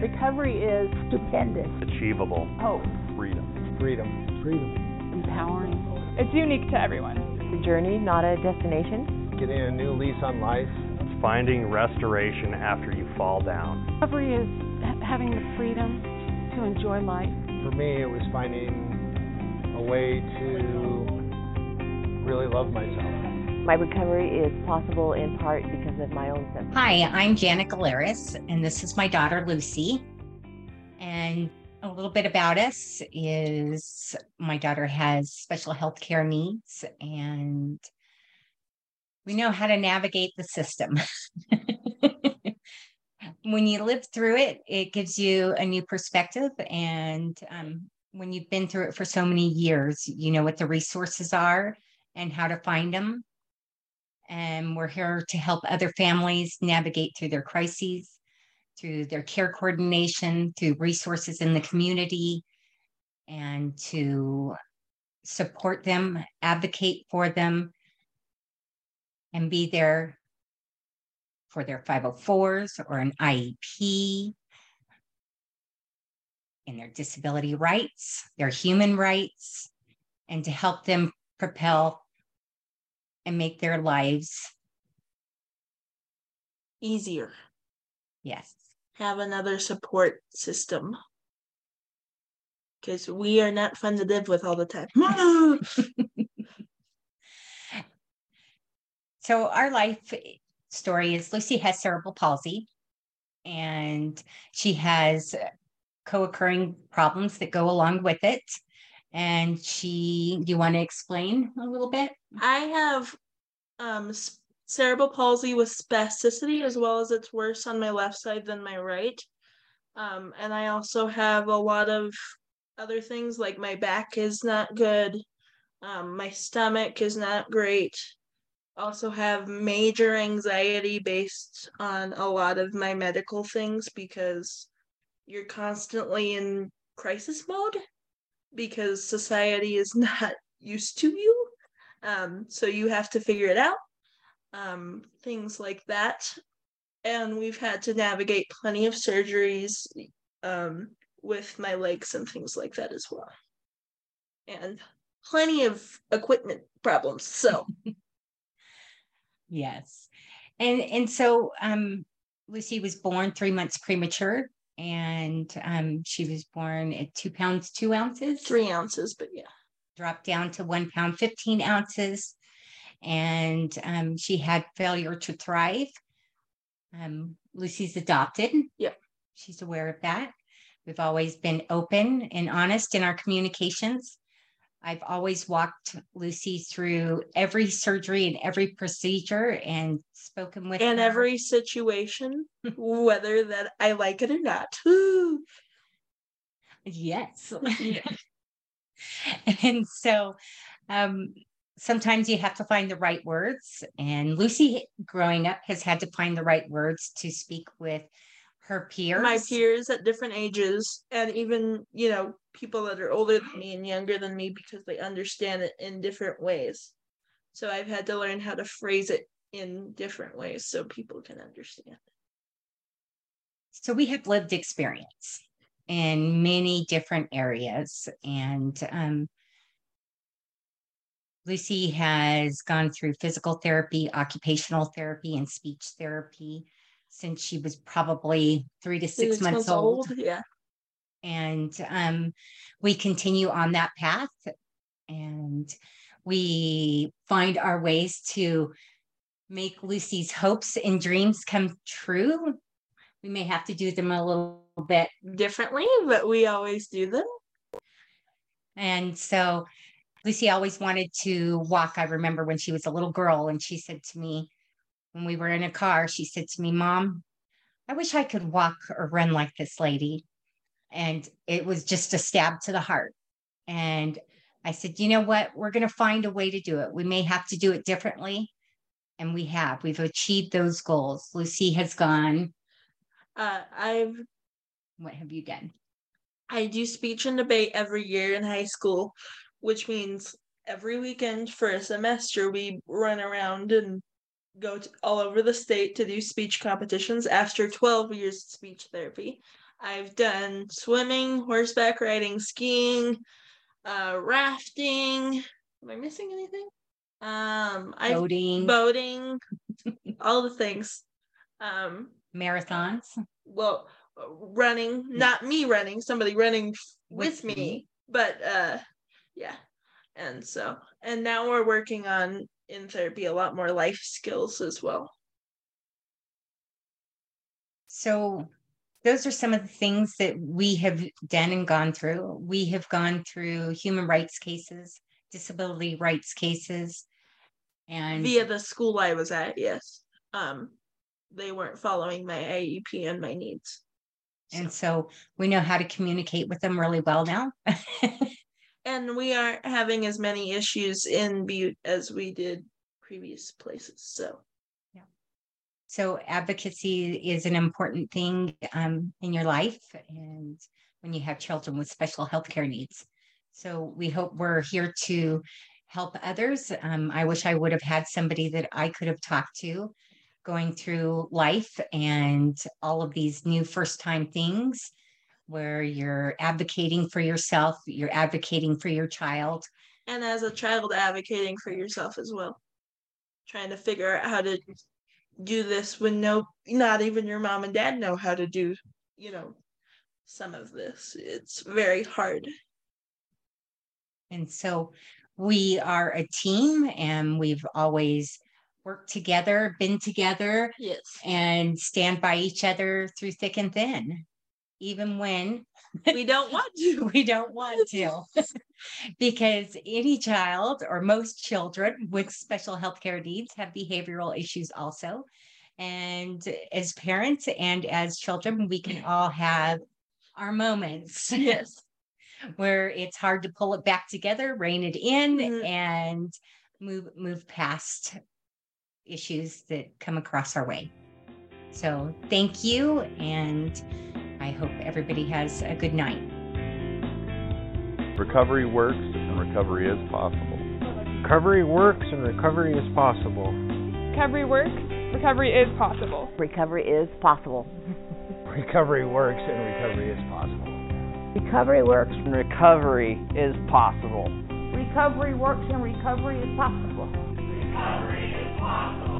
Recovery is stupendous. Achievable. Hope. Freedom. Freedom. Freedom. Empowering. It's unique to everyone. It's a journey, not a destination. Getting a new lease on life. Finding restoration after you fall down. Recovery is having the freedom to enjoy life. For me, it was finding a way to really love myself. My recovery is possible in part because of my own sense. Hi, I'm Jana Galarus, and this is my daughter Lucy. And a little bit about us is my daughter has special health care needs, and we know how to navigate the system. when you live through it, it gives you a new perspective. And um, when you've been through it for so many years, you know what the resources are and how to find them and we're here to help other families navigate through their crises, through their care coordination, through resources in the community, and to support them, advocate for them, and be there for their 504s or an IEP, in their disability rights, their human rights, and to help them propel and make their lives easier. Yes. Have another support system. Because we are not fun to live with all the time. so, our life story is Lucy has cerebral palsy and she has co occurring problems that go along with it and she do you want to explain a little bit? I have um cerebral palsy with spasticity as well as it's worse on my left side than my right. Um and i also have a lot of other things like my back is not good um my stomach is not great. Also have major anxiety based on a lot of my medical things because you're constantly in crisis mode because society is not used to you. Um, so you have to figure it out. Um, things like that. And we've had to navigate plenty of surgeries um, with my legs and things like that as well. And plenty of equipment problems. So yes. And and so um Lucy was born three months premature and um, she was born at two pounds two ounces? Three ounces but yeah. Dropped down to one pound 15 ounces. And um, she had failure to thrive. Um, lucy's adopted. Yep she's aware of that. We've always been open and honest in our communications I've always walked Lucy through every surgery and every procedure and spoken with and her. every situation, whether that I like it or not. yes. and so um, sometimes you have to find the right words. And Lucy, growing up, has had to find the right words to speak with her peers. My peers at different ages, and even, you know, people that are older than me and younger than me because they understand it in different ways. So I've had to learn how to phrase it in different ways so people can understand. So we have lived experience in many different areas. And um, Lucy has gone through physical therapy, occupational therapy, and speech therapy since she was probably three to six, six months, months old. old. Yeah and um, we continue on that path and we find our ways to make lucy's hopes and dreams come true we may have to do them a little bit differently but we always do them and so lucy always wanted to walk i remember when she was a little girl and she said to me when we were in a car she said to me mom i wish i could walk or run like this lady and it was just a stab to the heart. And I said, you know what? We're going to find a way to do it. We may have to do it differently. And we have. We've achieved those goals. Lucy has gone. Uh, I've. What have you done? I do speech and debate every year in high school, which means every weekend for a semester we run around and go to, all over the state to do speech competitions after 12 years of speech therapy. I've done swimming, horseback riding, skiing, uh, rafting. Am I missing anything? Um, I Boating, boating, all the things. Um, marathons. well, running, not me running, somebody running with, With me, me. but uh, yeah. And so, and now we're working on in therapy a lot more life skills as well. So those are some of the things that we have done and gone through. We have gone through human rights cases, disability rights cases, and via the school I was at, yes. Um, they weren't following my IEP and my needs. and so we know how to communicate with them really well now. And we aren't having as many issues in Butte as we did previous places. So yeah. So advocacy is an important thing um, in your life and when you have children with special health care needs. So we hope we're here to help others. Um, I wish I would have had somebody that I could have talked to going through life and all of these new first time things where you're advocating for yourself, you're advocating for your child. and as a child advocating for yourself as well. Trying to figure out how to do this when no not even your mom and dad know how to do, you know, some of this. It's very hard. And so we are a team and we've always worked together, been together, Yes. and stand by each other through thick and thin, even when We don't want to. we don't want to. because any child or most children with special health care needs have behavioral issues also. And as parents and as children, we can all have our moments Yes. where it's hard to pull it back together, rein it in, Mhm. and move move past issues that come across our way. So thank you, and I hope everybody has a good night. Recovery works and recovery is possible. Recovery works and recovery is possible. Recovery works. Recovery is possible. Recovery is possible. Recovery works and recovery is possible. Recovery works. and recovery is possible. Recovery works and recovery is possible. Recovery is possible.